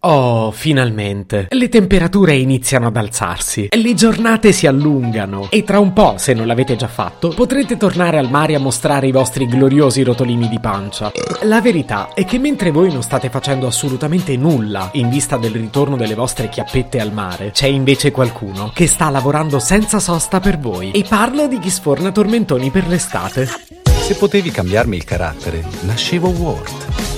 Oh, finalmente. Le temperature iniziano ad alzarsi, le giornate si allungano e tra un po', se non l'avete già fatto, potrete tornare al mare a mostrare i vostri gloriosi rotolini di pancia. La verità è che mentre voi non state facendo assolutamente nulla in vista del ritorno delle vostre chiappette al mare, c'è invece qualcuno che sta lavorando senza sosta per voi. E parlo di chi sforna tormentoni per l'estate. Se potevi cambiarmi il carattere, nascevo Ward.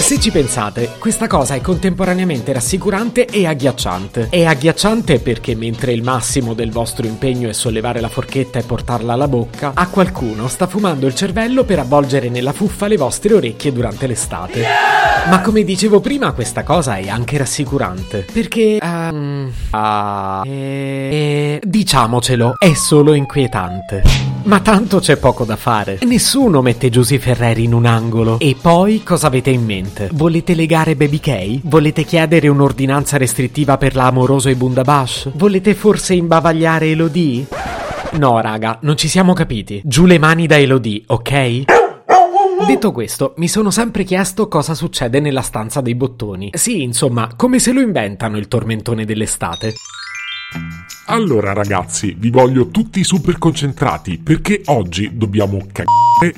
Se ci pensate, questa cosa è contemporaneamente rassicurante e agghiacciante. È agghiacciante perché mentre il massimo del vostro impegno è sollevare la forchetta e portarla alla bocca, a qualcuno sta fumando il cervello per avvolgere nella fuffa le vostre orecchie durante l'estate. Ma come dicevo prima, questa cosa è anche rassicurante. Perché... Um, ah, eh, diciamocelo, è solo inquietante. Ma tanto c'è poco da fare. Nessuno mette Giusy Ferreri in un angolo. E poi cosa avete in mente? Volete legare Baby K? Volete chiedere un'ordinanza restrittiva per la Amoroso e Bundabash? Volete forse imbavagliare Elodie? No, raga, non ci siamo capiti. Giù le mani da Elodie, ok? Detto questo, mi sono sempre chiesto cosa succede nella stanza dei bottoni. Sì, insomma, come se lo inventano il tormentone dell'estate. Allora ragazzi, vi voglio tutti super concentrati perché oggi dobbiamo cagare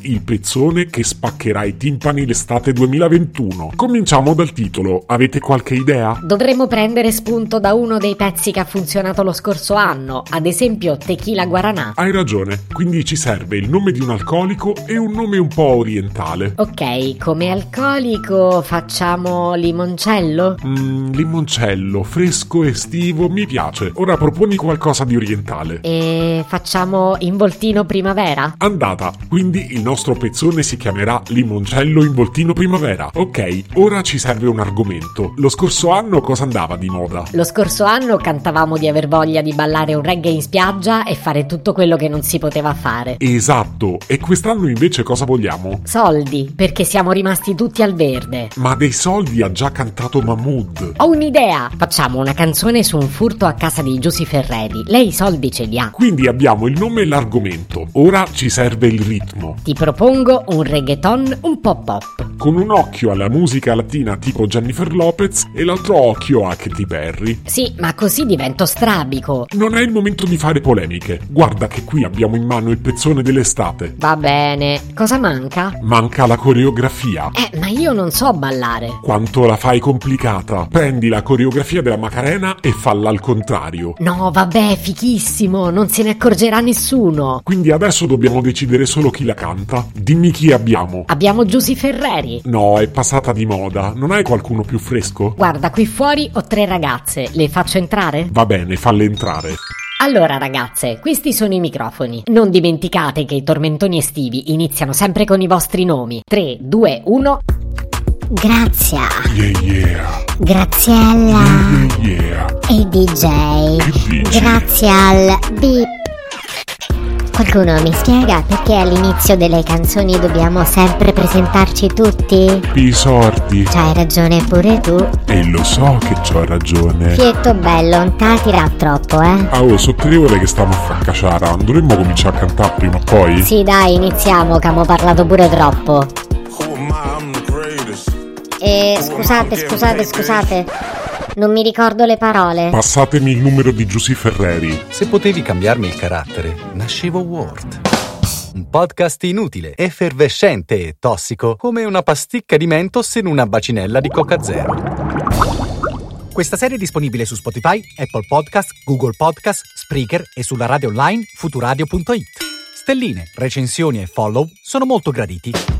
il pezzone che spaccherà i timpani l'estate 2021. Cominciamo dal titolo, avete qualche idea? Dovremmo prendere spunto da uno dei pezzi che ha funzionato lo scorso anno, ad esempio Tequila Guaranà. Hai ragione, quindi ci serve il nome di un alcolico e un nome un po' orientale. Ok, come alcolico facciamo limoncello? Mmm, limoncello, fresco, estivo, mi piace. Ora proponi qualcosa di orientale. E facciamo involtino primavera? Andata, quindi il nostro pezzone si chiamerà Limoncello involtino primavera. Ok, ora ci serve un argomento. Lo scorso anno cosa andava di moda? Lo scorso anno cantavamo di aver voglia di ballare un reggae in spiaggia e fare tutto quello che non si poteva fare. Esatto, e quest'anno invece cosa vogliamo? Soldi, perché siamo rimasti tutti al verde. Ma dei soldi ha già cantato Mahmood. Ho un'idea! Facciamo una canzone su un furto a casa di Giusy Ferreri. Lei i soldi ce li ha. Quindi abbiamo il nome e l'argomento. Ora ci serve il ritmo. Ti propongo un reggaeton un po' pop. Con un occhio alla musica latina tipo Jennifer Lopez e l'altro occhio a Katy Perry. Sì, ma così divento strabico. Non è il momento di fare polemiche. Guarda che qui abbiamo in mano il pezzone dell'estate. Va bene. Cosa manca? Manca la coreografia. Eh, ma io non so ballare. Quanto la fai complicata. Prendi la coreografia della Macarena e falla al contrario. No, vabbè, fichissimo. Non se ne accorgerà nessuno. Quindi adesso dobbiamo decidere solo chi la canta. Dimmi chi abbiamo. Abbiamo Giusy Ferreri. No, è passata di moda. Non hai qualcuno più fresco? Guarda, qui fuori ho tre ragazze. Le faccio entrare? Va bene, falle entrare. Allora ragazze, questi sono i microfoni. Non dimenticate che i tormentoni estivi iniziano sempre con i vostri nomi. 3, 2, 1. Grazia. Yeah, yeah. Graziella. Yeah, yeah. E DJ. Che dici? Grazie al beep. Qualcuno mi spiega perché all'inizio delle canzoni dobbiamo sempre presentarci tutti? I sordi. C'hai ragione pure tu. E lo so che c'ho ragione. Fietto bello, non tirà troppo, eh? Ah, oh, sono tre ore che stiamo a fare caciara. Non dovremmo cominciare a cantare prima o poi? Sì, dai, iniziamo, che abbiamo parlato pure troppo. E scusate, scusate, scusate. Non mi ricordo le parole. Passatemi il numero di Giusy Ferreri. Se potevi cambiarmi il carattere, nascevo Ward. Un podcast inutile, effervescente e tossico, come una pasticca di mentos in una bacinella di Coca Zero. Questa serie è disponibile su Spotify, Apple Podcast, Google Podcast, Spreaker e sulla radio online futuradio.it. Stelline, recensioni e follow sono molto graditi.